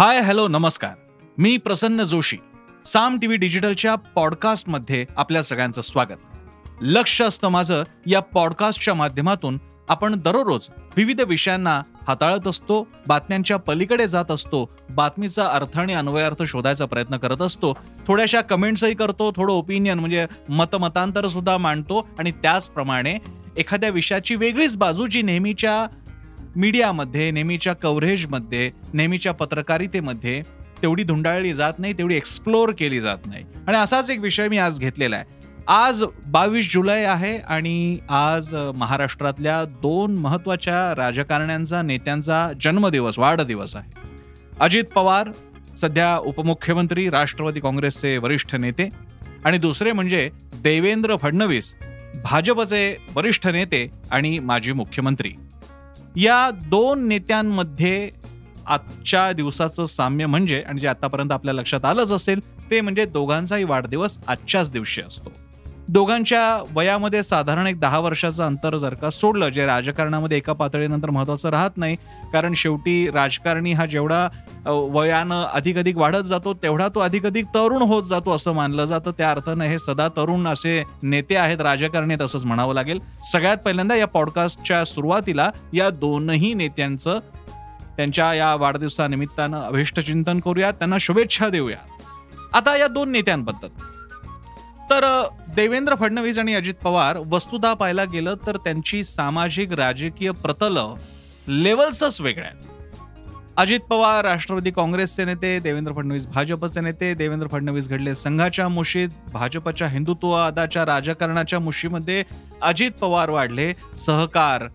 Hi hello नमस्कार. मी प्रसन्न जोशी. साम TV डिजिटलच्या पॉडकास्टमध्ये आपल्या सगळ्यांचं स्वागत. लक्ष असतं माझं या पॉडकास्टच्या माध्यमातून आपण दररोज विविध विषयांना हाताळत असतो बातम्यांच्या पलीकडे जात असतो बातमीचा अर्थ आणि अन्वयार्थ शोधायचा प्रयत्न करत असतो थोड्याशा कमेंट्सही करतो थोडं ओपिनियन म्हणजे मतमतांतर सुद्धा मांडतो आणि त्याचप्रमाणे एखाद्या विषयाची वेगळीच बाजू जी नेहमीच्या मीडियामध्ये नेहमीच्या कव्हरेजमध्ये नेहमीच्या पत्रकारितेमध्ये तेवढी धुंडाळली जात नाही तेवढी एक्सप्लोर केली जात नाही. आणि असाच एक विषय मी आज घेतलेला आहे. आज बावीस जुलै आहे आणि आज महाराष्ट्रातल्या दोन महत्त्वाच्या राजकारण्यांचा नेत्यांचा जन्मदिवस वाढदिवस आहे. अजित पवार सध्या उपमुख्यमंत्री राष्ट्रवादी काँग्रेसचे वरिष्ठ नेते आणि दुसरे म्हणजे देवेंद्र फडणवीस भाजपचे वरिष्ठ नेते आणि माजी मुख्यमंत्री. या दोन नेत्यांमध्ये आजच्या दिवसाचं साम्य म्हणजे आणि जे आतापर्यंत आपल्या लक्षात आलंच असेल ते म्हणजे दोघांचाही वाढदिवस आजच्याच दिवशी असतो. दोघांच्या वयामध्ये साधारण एक दहा वर्षाचं अंतर जर का सोडलं जे राजकारणामध्ये एका पातळीनंतर महत्वाचं राहत नाही कारण शेवटी राजकारणी हा जेवढा वयानं अधिक अधिक वाढत जातो तेवढा तो अधिक अधिक तरुण होत जातो असं मानलं जातं. त्या अर्थानं हे सदा तरुण असे नेते आहेत राजकारणी तसंच म्हणावं लागेल. सगळ्यात पहिल्यांदा या पॉडकास्टच्या सुरुवातीला या दोनही नेत्यांचं त्यांच्या या वाढदिवसानिमित्तानं अभिष्ट चिंतन करूया त्यांना शुभेच्छा देऊया. आता या दोन नेत्यांबद्दल. तर देवेंद्र फडणवीस आणि अजित पवार वस्तुदा पाहायला गेलं तर त्यांची सामाजिक राजकीय प्रतल लेवल्सच वेगळ्या आहेत. अजित पवार राष्ट्रवादी काँग्रेसचे नेते देवेंद्र फडणवीस भाजपचे नेते देवेंद्र फडणवीस घडले संघाच्या मुशीत भाजपच्या हिंदुत्ववादाच्या राजकारणाच्या मुशीमध्ये अजित पवार वाढले. सहकार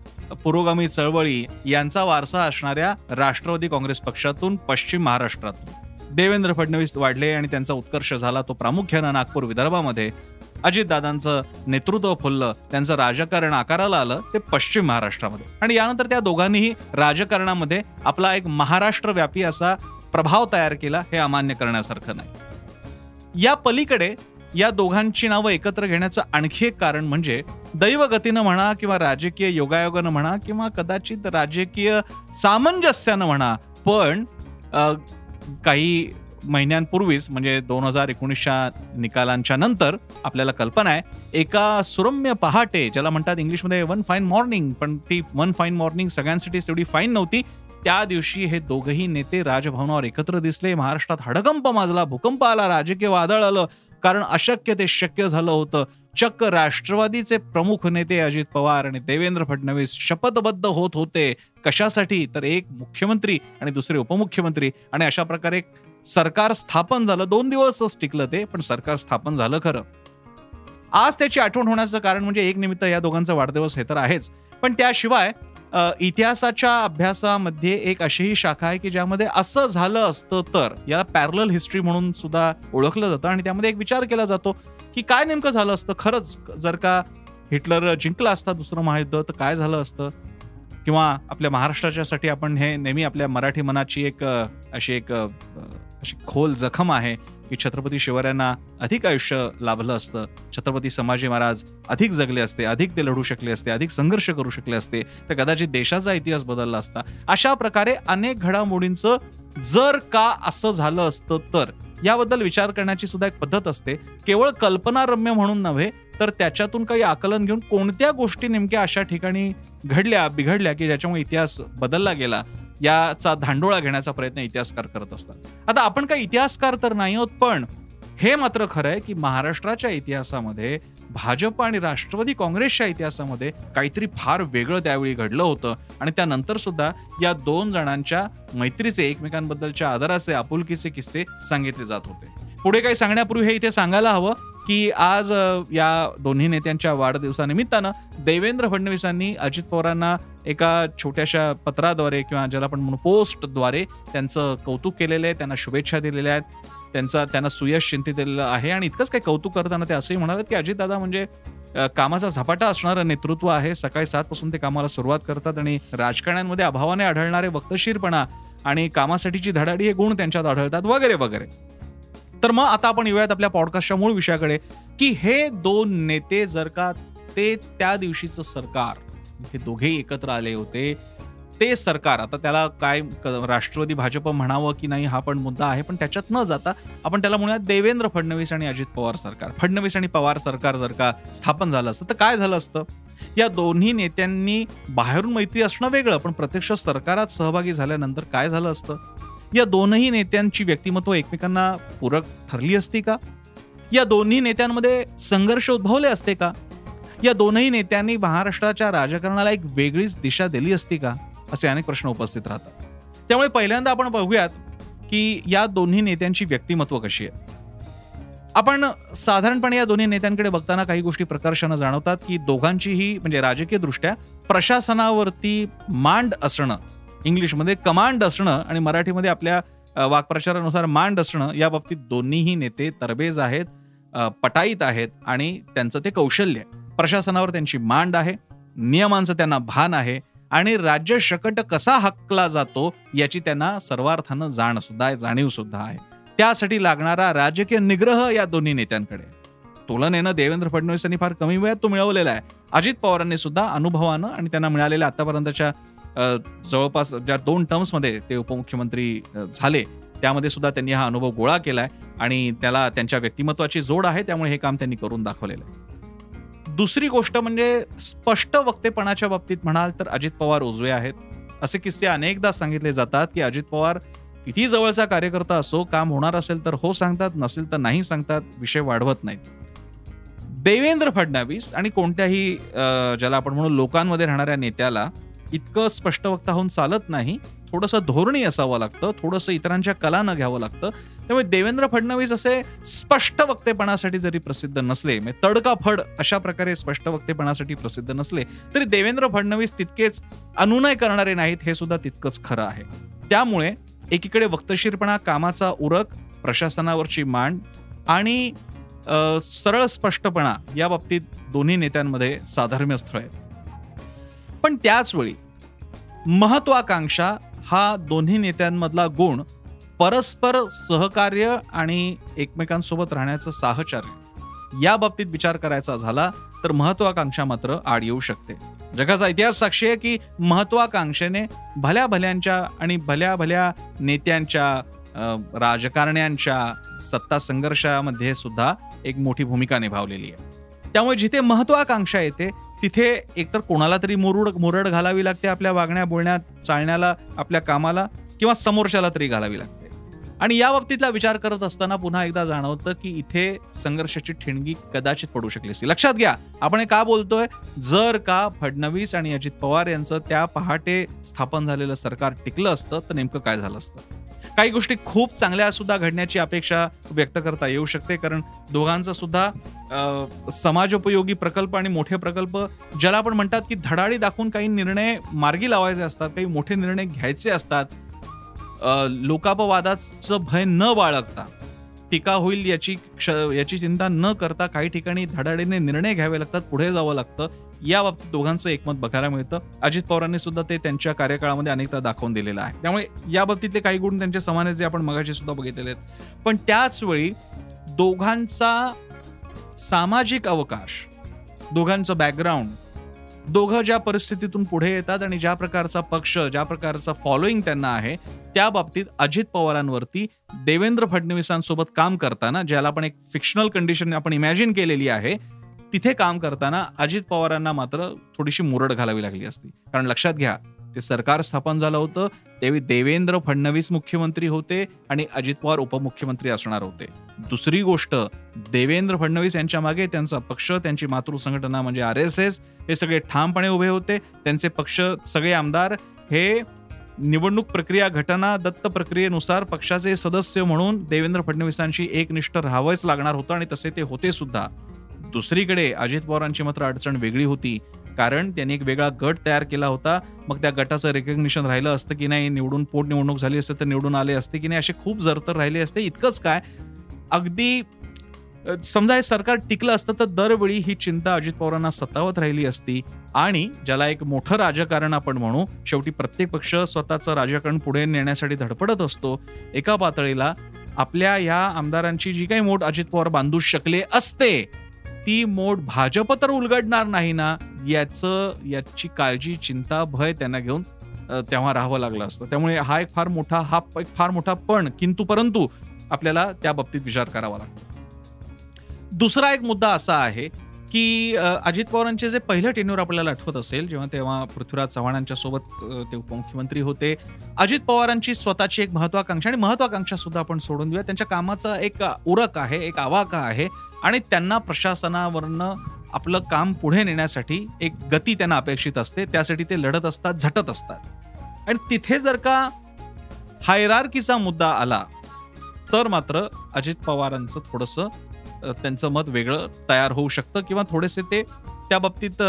पुरोगामी चळवळी यांचा वारसा असणाऱ्या राष्ट्रवादी काँग्रेस पक्षातून पश्चिम महाराष्ट्रातून. देवेंद्र फडणवीस वाढले आणि त्यांचा उत्कर्ष झाला. तो प्रामुख्यानं नागपूर विदर्भामध्ये. अजितदादांचं नेतृत्व फुललं. त्यांचं राजकारण आकाराला आलं. ते पश्चिम महाराष्ट्रामध्ये. आणि यानंतर त्या दोघांनीही राजकारणामध्ये आपला एक महाराष्ट्र व्यापी असा प्रभाव तयार केला हे अमान्य करण्यासारखं नाही. या पलीकडे या दोघांची नावं एकत्र घेण्याचं आणखी एक कारण म्हणजे दैवगतीनं म्हणा किंवा राजकीय योगायोगानं म्हणा किंवा कदाचित राजकीय सामंजस्यानं म्हणा पण काही महिन्यांपूर्वीच म्हणजे दोन हजार एकोणीसच्या निकालांच्या नंतर आपल्याला कल्पना आहे एका सुरम्य पहाटे ज्याला म्हणतात इंग्लिशमध्ये वन फाईन मॉर्निंग पण ती वन फाईन मॉर्निंग सगळ्यांसाठीच तेवढी फाईन नव्हती. त्या दिवशी हे दोघही नेते राजभवनावर एकत्र दिसले. महाराष्ट्रात हडकंप माजला भूकंप आला राजकीय वादळ आलं. कारण अशक्य ते शक्य झालं होतं. चक्क राष्ट्रवादीचे प्रमुख नेते अजित पवार आणि देवेंद्र फडणवीस शपथबद्ध होत होते. कशासाठी? तर एक मुख्यमंत्री आणि दुसरे उपमुख्यमंत्री. आणि अशा प्रकारे सरकार स्थापन झालं. दोन दिवसच टिकलं ते पण सरकार स्थापन झालं खरं. आज त्याची आठवण होण्याचं कारण म्हणजे एक निमित्त या दोघांचा वाढदिवस हे तर आहेच. पण त्याशिवाय इतिहासाच्या अभ्यासामध्ये एक अशीही शाखा आहे की ज्यामध्ये असं झालं असतं तर याला पॅरल हिस्ट्री म्हणून सुद्धा ओळखलं जातं आणि त्यामध्ये एक विचार केला जातो. की काय नेमकं झालं असतं? खरंच जर का हिटलर जिंकला असता दुसरं महायुद्ध तर काय झालं असतं? किंवा आपल्या महाराष्ट्राच्यासाठी आपण हे नेहमी आपल्या मराठी मनाची एक अशी एक अशी खोल जखम आहे की छत्रपती शिवरायांना अधिक आयुष्य लाभलं असतं. छत्रपती संभाजी महाराज अधिक जगले असते अधिक ते लढू शकले असते अधिक संघर्ष करू शकले असते. तर कदाचित देशाचा इतिहास बदलला असता. अशा प्रकारे अनेक घडामोडींचं जर का असं झालं असतं तर याबद्दल विचार करण्याची सुद्धा एक पद्धत असते. केवळ कल्पनारम्य म्हणून नव्हे तर त्याच्यातून काही आकलन घेऊन कोणत्या गोष्टी नेमक्या अशा ठिकाणी घडल्या बिघडल्या की ज्याच्यामुळे इतिहास बदलला गेला याचा धांडोळा घेण्याचा प्रयत्न इतिहासकार करत असतात. आता आपण काही इतिहासकार तर नाही आहोत पण हे मात्र खरं आहे की महाराष्ट्राच्या इतिहासामध्ये भाजप आणि राष्ट्रवादी काँग्रेसच्या इतिहासामध्ये काहीतरी फार वेगळं त्यावेळी घडलं होतं. आणि त्यानंतर सुद्धा या दोन जणांच्या मैत्रीचे एकमेकांबद्दलच्या आदराचे आपुलकीचे किस्से सांगितले जात होते. पुढे काही सांगण्यापूर्वी हे इथे सांगायला हवं की आज या दोन्ही नेत्यांच्या वाढदिवसानिमित्तानं देवेंद्र फडणवीसांनी अजित पवारांना एका छोट्याशा पत्राद्वारे किंवा ज्याला आपण म्हणू पोस्टद्वारे त्यांचं कौतुक केलेलं आहे त्यांना शुभेच्छा दिलेल्या आहेत. त्यांचा त्यांना सुयश चिंतित दिलेलं आहे आणि इतकंच काही कौतुक करताना ते असंही म्हणाले की अजितदादा म्हणजे कामाचा झपाटा असणारं नेतृत्व आहे. सकाळी सात पासून ते कामाला सुरुवात करतात आणि राजकारण्यांमध्ये अभावाने आढळणारे वक्तशीरपणा आणि कामासाठीची धडाडी हे गुण त्यांच्यात आढळतात वगैरे वगैरे. तर मग आता आपण येऊयात आपल्या पॉडकास्टच्या मूळ विषयाकडे की हे दोन नेते जर का ते त्या दिवशीचं सरकार हे दोघेही एकत्र आले होते ते सरकार आता त्याला काय राष्ट्रवादी भाजप म्हणावं की नाही हा पण मुद्दा आहे पण त्याच्यात न जाता आपण त्याला म्हणूया देवेंद्र फडणवीस आणि अजित पवार सरकार. फडणवीस आणि पवार सरकार जर का स्थापन झालं असतं तर काय झालं असतं? या दोन्ही नेत्यांनी बाहेरून मैत्री असणं वेगळं पण प्रत्यक्ष सरकारात सहभागी झाल्यानंतर काय झालं असतं? या दोनही नेत्यांची व्यक्तिमत्व एकमेकांना पूरक ठरली असती का? या दोन्ही नेत्यांमध्ये संघर्ष उद्भवले असते का? या दोनही नेत्यांनी महाराष्ट्राच्या राजकारणाला एक वेगळीच दिशा दिली असती का? असे अनेक प्रश्न उपस्थित राहतात. त्यामुळे पहिल्यांदा आपण बघूयात की या दोन्ही नेत्यांची व्यक्तिमत्व कशी आहे. आपण साधारणपणे या दोन्ही नेत्यांकडे बघताना काही गोष्टी प्रकर्षानं जाणवतात की दोघांचीही म्हणजे राजकीय दृष्ट्या प्रशासनावरती मांड असणं इंग्लिशमध्ये कमांड असणं आणि मराठीमध्ये आपल्या वाक्प्रचारानुसार मांड असणं या बाबतीत दोन्हीही नेते तरबेज आहेत पटाईत आहेत आणि त्यांचं ते कौशल्य प्रशासनावर त्यांची मांड आहे नियमांचं त्यांना भान आहे आणि राज्य शकट कसा हकला जातो याची त्यांना सर्वार्थानं जाण सुद्धा आहे जाणीव सुद्धा आहे. त्यासाठी लागणारा राजकीय निग्रह या दोन्ही नेत्यांकडे तुलनेनं देवेंद्र फडणवीस यांनी फार कमी वेळात तो मिळवलेला आहे. अजित पवारांनी सुद्धा अनुभवानं आणि त्यांना मिळालेल्या आतापर्यंतच्या जवळपास ज्या दोन टर्म्समध्ये ते उपमुख्यमंत्री झाले त्यामध्ये सुद्धा त्यांनी हा अनुभव गोळा केलाय आणि त्याला त्यांच्या व्यक्तिमत्वाची जोड आहे त्यामुळे हे काम त्यांनी करून दाखवलेलं आहे. दुसरी गोष्ट म्हणजे स्पष्ट वक्तेपणाच्या बाबतीत म्हणाल तर अजित पवार उजवे आहेत. असे किस्से अनेकदा सांगितले जातात की अजित पवार किती जवळचा कार्यकर्ता असो काम होणार असेल तर हो सांगतात नसेल तर नाही सांगतात विषय वाढवत नाहीत. देवेंद्र फडणवीस आणि कोणत्याही ज्याला आपण म्हणू लोकांमध्ये राहणाऱ्या नेत्याला इतकं स्पष्ट वक्ता होऊन चालत नाही. थोडंसं धोरणी असावं लागतं थोडंसं इतरांच्या कलानं घ्यावं लागतं. त्यामुळे देवेंद्र फडणवीस असे स्पष्ट वक्तेपणासाठी जरी प्रसिद्ध नसले म्हणजे तडका फड अशा प्रकारे स्पष्ट वक्तेपणासाठी प्रसिद्ध नसले तरी देवेंद्र फडणवीस तितकेच अनुनय करणारे नाहीत हे सुद्धा तितकंच खरं आहे. त्यामुळे एकीकडे वक्तशीरपणा कामाचा उरक प्रशासनावरची मांड आणि सरळ स्पष्टपणा या बाबतीत दोन्ही नेत्यांमध्ये साधर्म्य स्थळ आहे पण त्याच वेळी महत्वाकांक्षा हा दोन्ही नेत्यांमधला गुण परस्पर सहकार्य आणि एकमेकांसोबत राहण्याचं साहचर्य. या बाबतीत विचार करायचा झाला तर महत्वाकांक्षा मात्र आड येऊ शकते. जगाचा इतिहास साक्षी आहे की महत्वाकांक्षेने भल्या भल्यांच्या आणि भल्या भल्या नेत्यांच्या राजकारण्यांच्या सत्ता संघर्षामध्ये सुद्धा एक मोठी भूमिका निभावलेली आहे. त्यामुळे जिथे महत्वाकांक्षा येते तिथे एकतर कोणाला तरी मुरुड मुरड घालावी लागते आपल्या वागण्या बोलण्यात चालण्याला आपल्या कामाला किंवा समोरच्याला तरी घालावी लागते. आणि या बाबतीतला विचार करत असताना पुन्हा एकदा जाणवतं की इथे संघर्षाची ठिणगी कदाचित पडू शकली असती. लक्षात घ्या आपण हे का बोलतोय? जर का फडणवीस आणि अजित पवार यांचं त्या पहाटे स्थापन झालेलं सरकार टिकलं असतं तर नेमकं काय झालं असतं? काही गोष्टी खूप चांगल्या सुद्धा घडण्याची अपेक्षा व्यक्त करता येऊ शकते. कारण दोघांचा सुद्धा समाजोपयोगी प्रकल्प आणि मोठे प्रकल्प ज्याला आपण म्हणतात की धडाडी दाखवून काही निर्णय मार्गी लावायचे असतात काही मोठे निर्णय घ्यायचे असतात लोकापवादाचं भय न बाळगता. टीका होईल याची याची चिंता न करता काही ठिकाणी धडाडीने निर्णय घ्यावे लागतात पुढे जावं लागतं. या बाबतीत दोघांचं एकमत बघायला मिळतं. अजित पवारांनी सुद्धा ते त्यांच्या कार्यकाळामध्ये अनेकदा दाखवून दिलेलं आहे. त्यामुळे या बाबतीतले काही गुण त्यांचे समान जे आपण मगाशी सुद्धा बघितलेले आहेत. पण त्याच वेळी दोघांचा सामाजिक अवकाश दोघांचं बॅकग्राऊंड दोघं ज्या परिस्थितीतून पुढे येतात आणि ज्या प्रकारचा पक्ष ज्या प्रकारचा फॉलोईंग त्यांना आहे त्या बाबतीत अजित पवारांवरती देवेंद्र फडणवीसांसोबत काम करताना ज्याला आपण एक फिक्शनल कंडिशन आपण इमॅजिन केलेली आहे तिथे काम करताना अजित पवारांना मात्र थोडीशी मुरड घालावी लागली असती. कारण लक्षात घ्या ते सरकार स्थापन झालं होतं तेव्हा देवेंद्र फडणवीस मुख्यमंत्री होते आणि अजित पवार उपमुख्यमंत्री असणार होते. दुसरी गोष्ट देवेंद्र फडणवीस यांच्या मागे त्यांचा पक्ष त्यांची मातृ संघटना म्हणजे आर एस एस हे सगळे ठामपणे उभे होते. त्यांचे पक्ष सगळे आमदार हे निवडणूक प्रक्रिया घटना दत्त प्रक्रियेनुसार पक्षाचे सदस्य म्हणून देवेंद्र फडणवीसांशी एकनिष्ठ राहावंच लागणार होतं आणि तसे ते होते सुद्धा. दुसरीकडे अजित पवारांची मात्र अडचण वेगळी होती. कारण त्यांनी एक वेगळा गट तयार केला होता. मग त्या गटाचं रेकग्निशन राहिलं असतं की नाही निवडून पोटनिवडणूक झाली असते तर निवडून आले असते की नाही असे खूप जरतर राहिले असते. इतकंच काय अगदी समजा हे सरकार टिकलं असतं तर दरवेळी ही चिंता अजित पवारांना सतावत राहिली असती. आणि ज्याला एक मोठं राजकारण आपण म्हणू शेवटी प्रत्येक पक्ष स्वतःचं राजकारण पुढे नेण्यासाठी धडपडत असतो. एका पातळीला आपल्या या आमदारांची जी काही मोठ अजित पवार बांधू शकले असते ती मोठ भाजप तर उलगडणार नाही ना. याचं याची काळजी चिंता भय त्यांना घेऊन तेव्हा राहावं लागलं असतं. त्यामुळे हा एक फार मोठा हा एक फार मोठा पण किंतु परंतु आपल्याला त्या बाबतीत विचार करावा लागतो. दुसरा एक मुद्दा असा आहे की अजित पवारांचे जे पहिलं टेन्युअर आपल्याला आठवत असेल जेव्हा तेव्हा पृथ्वीराज चव्हाणांच्या सोबत ते उपमुख्यमंत्री होते. अजित पवारांची स्वतःची एक महत्वाकांक्षा आणि महत्वाकांक्षा सुद्धा आपण सोडून देऊया. त्यांच्या कामाचा एक उरक आहे एक आवाका आहे आणि त्यांना प्रशासनावरनं आपलं काम पुढे नेण्यासाठी एक गती त्यांना अपेक्षित असते त्यासाठी ते लढत असतात झटत असतात. आणि तिथे जर का हायरार्कीचा मुद्दा आला तर मात्र अजित पवारांचं थोडंसं त्यांचं मत वेगळं तयार होऊ शकतं किंवा थोडेसे ते त्या बाबतीत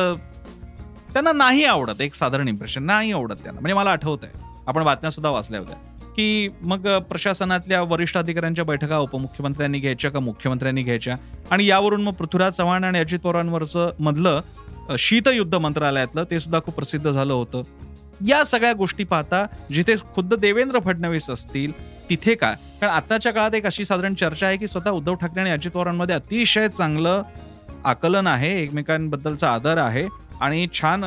त्यांना नाही आवडत एक साधारण इम्प्रेशन नाही आवडत त्यांना. म्हणजे मला आठवत आहे आपण बातम्या सुद्धा वाचल्या होत्या. की मग प्रशासनातल्या वरिष्ठ अधिकाऱ्यांच्या बैठका उपमुख्यमंत्र्यांनी घ्यायच्या का मुख्यमंत्र्यांनी घ्यायच्या? आणि यावरून मग पृथ्वीराज चव्हाण आणि अजित पवारांवरचं मधलं शीतयुद्ध मंत्रालयातलं ते सुद्धा खूप प्रसिद्ध झालं होतं. या सगळ्या गोष्टी पाहता जिथे खुद्द देवेंद्र फडणवीस असतील तिथे काय? कारण आताच्या काळात एक अशी साधारण चर्चा आहे की स्वतः उद्धव ठाकरे आणि अजित पवारांमध्ये अतिशय चांगलं आकलन आहे एकमेकांबद्दलचा आदर आहे. आणि छान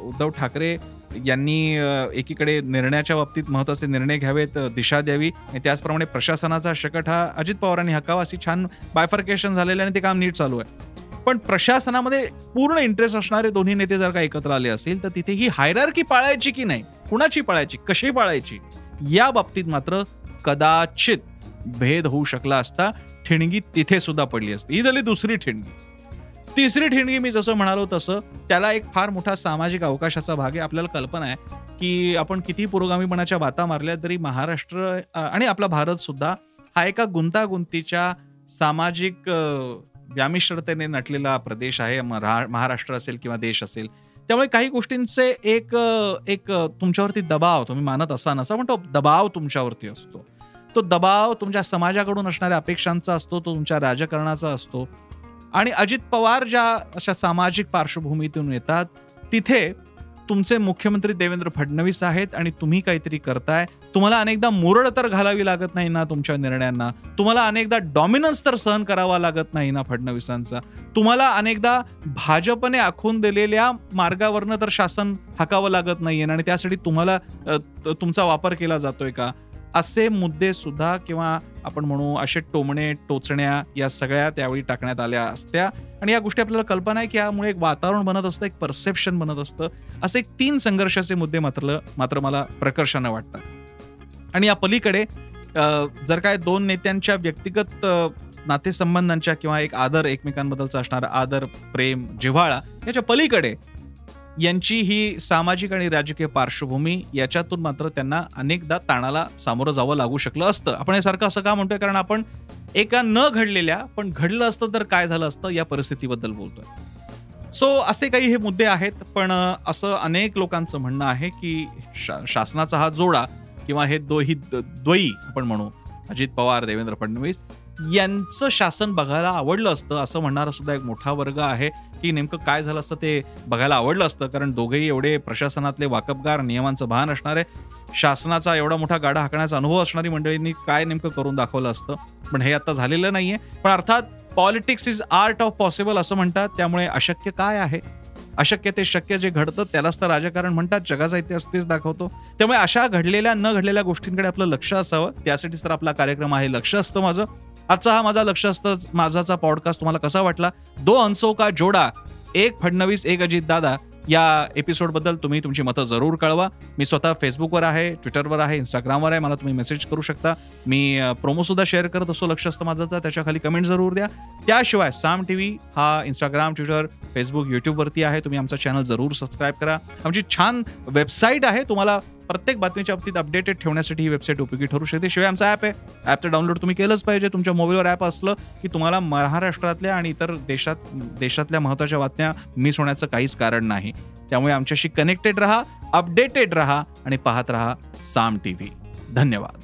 उद्धव ठाकरे यांनी एकीकडे निर्णयाच्या बाबतीत महत्त्वाचे निर्णय घ्यावेत दिशा द्यावी आणि त्याचप्रमाणे प्रशासनाचा शकट हा अजित पवारांनी हकावा अशी छान बायफर्केशन झालेलं आणि ते काम नीट चालू आहे. पण प्रशासनामध्ये पूर्ण इंटरेस्ट असणारे दोन्ही नेते जर का एकत्र आले असेल तर तिथे ही हायरार्की पाळायची की नाही? कुणाची पाळायची? कशी पाळायची? या बाबतीत मात्र कदाचित भेद होऊ शकला असता ठिणगी तिथे सुद्धा पडली असती. ही झाली दुसरी ठिणगी. तिसरी ठिणगी मी जसं म्हणालो तसं त्याला एक फार मोठा सामाजिक अवकाशाचा भाग आहे. आपल्याला कल्पना आहे की आपण किती पुरोगामीपणाच्या बाता मारल्या तरी महाराष्ट्र आणि आपला भारत सुद्धा हा एका गुंतागुंतीच्या सामाजिक व्यामिश्रतेने नटलेला प्रदेश आहे. महाराष्ट्र असेल किंवा देश असेल. त्यामुळे काही गोष्टींचे एक एक तुमच्यावरती दबाव तुम्ही मानत असा नसा म्हणतो दबाव तुमच्यावरती असतो. तो दबाव तुमच्या समाजाकडून असणाऱ्या अपेक्षांचा असतो तो तुमच्या राजकारणाचा असतो. आणि अजित पवार ज्या अशा सामाजिक पार्श्वभूमीतून येतात तिथे तुमचे मुख्यमंत्री देवेंद्र फडणवीस आहेत आणि तुम्ही काहीतरी करताय. तुम्हाला अनेकदा मुरड तर घालावी लागत नाही ना तुमच्या निर्णयांना. तुम्हाला अनेकदा डॉमिनन्स तर सहन करावा लागत नाही ना फडणवीसांचा. तुम्हाला अनेकदा भाजपने आखून दिलेल्या मार्गावरनं तर शासन हाकावं लागत नाहीये आणि त्यासाठी तुम्हाला तुमचा वापर केला जातोय का? असे मुद्दे सुद्धा किंवा आपण म्हणू असे टोमणे टोचण्या या सगळ्या त्यावेळी टाकण्यात आल्या असत्या. आणि या गोष्टी आपल्याला कल्पना आहे की यामुळे एक वातावरण बनत असतं एक परसेप्शन बनत असतं. असे एक तीन संघर्षाचे मुद्दे मात्र मात्र मला प्रकर्षानं वाटतात. आणि या पलीकडे जर काय दोन नेत्यांच्या व्यक्तिगत नातेसंबंधांच्या किंवा एक आदर एकमेकांबद्दलचा असणारा आदर प्रेम जिव्हाळा याच्या पलीकडे यांची ही सामाजिक आणि राजकीय पार्श्वभूमी याच्यातून मात्र त्यांना अनेकदा ताणाला सामोरं जावं लागू शकलं असतं. आपण हे सारखं असं का म्हणतोय? कारण आपण एका न घडलेल्या पण घडलं असतं तर काय झालं असतं या परिस्थितीबद्दल बोलतोय. सो असे काही हे मुद्दे आहेत पण असं अनेक लोकांचं म्हणणं आहे की शासनाचा हा जोडा किंवा हे दो ही द्वयी आपण म्हणू अजित पवार देवेंद्र फडणवीस यांचं शासन बघायला आवडलं असतं. असं म्हणणारा सुद्धा एक मोठा वर्ग आहे. की नेमकं काय झालं असतं ते बघायला आवडलं असतं कारण दोघेही एवढे प्रशासनातले वाकबगार नियमांचं भान असणारे शासनाचा एवढा मोठा गाडा हाकण्याचा अनुभव असणारी मंडळींनी काय नेमकं करून दाखवलं असतं? पण हे आता झालेलं नाहीये. पण अर्थात politics is art of possible असं म्हणतात त्यामुळे अशक्य काय आहे? अशक्य ते शक्य जे घडतं त्यालाच तर राजकारण म्हणतात जगाचा इतिहास तेच दाखवतो. त्यामुळे अशा घडलेल्या न घडलेल्या गोष्टींकडे आपलं लक्ष असावं त्यासाठीच तर आपला कार्यक्रम आहे. लक्ष असतं माझं. आजचा हा माझा लक्ष असतं माझाचा पॉडकास्ट तुम्हाला कसा वाटला? दो अंसो का जोडा एक फडणवीस एक अजित दादा या एपिसोडबद्दल तुम्ही तुमची मतं जरूर कळवा. मी स्वतः फेसबुकवर आहे ट्विटरवर आहे इंस्टाग्रामवर आहे मला तुम्ही मेसेज करू शकता. मी प्रोमोसुद्धा शेअर करत असतो लक्ष असतं माझं त्याच्या कमेंट जरूर द्या. त्याशिवाय साम टी व्ही हा इंस्टाग्राम ट्विटर फेसबुक युट्यूबवरती आहे तुम्ही आमचा चॅनल जरूर सबस्क्राईब करा. आमची छान वेबसाईट आहे तुम्हाला प्रत्येक बातमीच्या बाबतीत अपडेटेड ठेवण्यासाठी ही वेबसाईट उपयोगी ठरू शकते. शिवाय आमचा ॲप आहे. ॲप तर डाउनलोड तुम्ही केलंच पाहिजे. तुमच्या मोबाईलवर ॲप असलं की तुम्हाला महाराष्ट्रातल्या आणि इतर देशात देशातल्या महत्त्वाच्या बातम्या मिस होण्याचं काहीच कारण नाही. त्यामुळे आमच्याशी कनेक्टेड राहा अपडेटेड राहा आणि पाहत राहा साम टी व्ही धन्यवाद.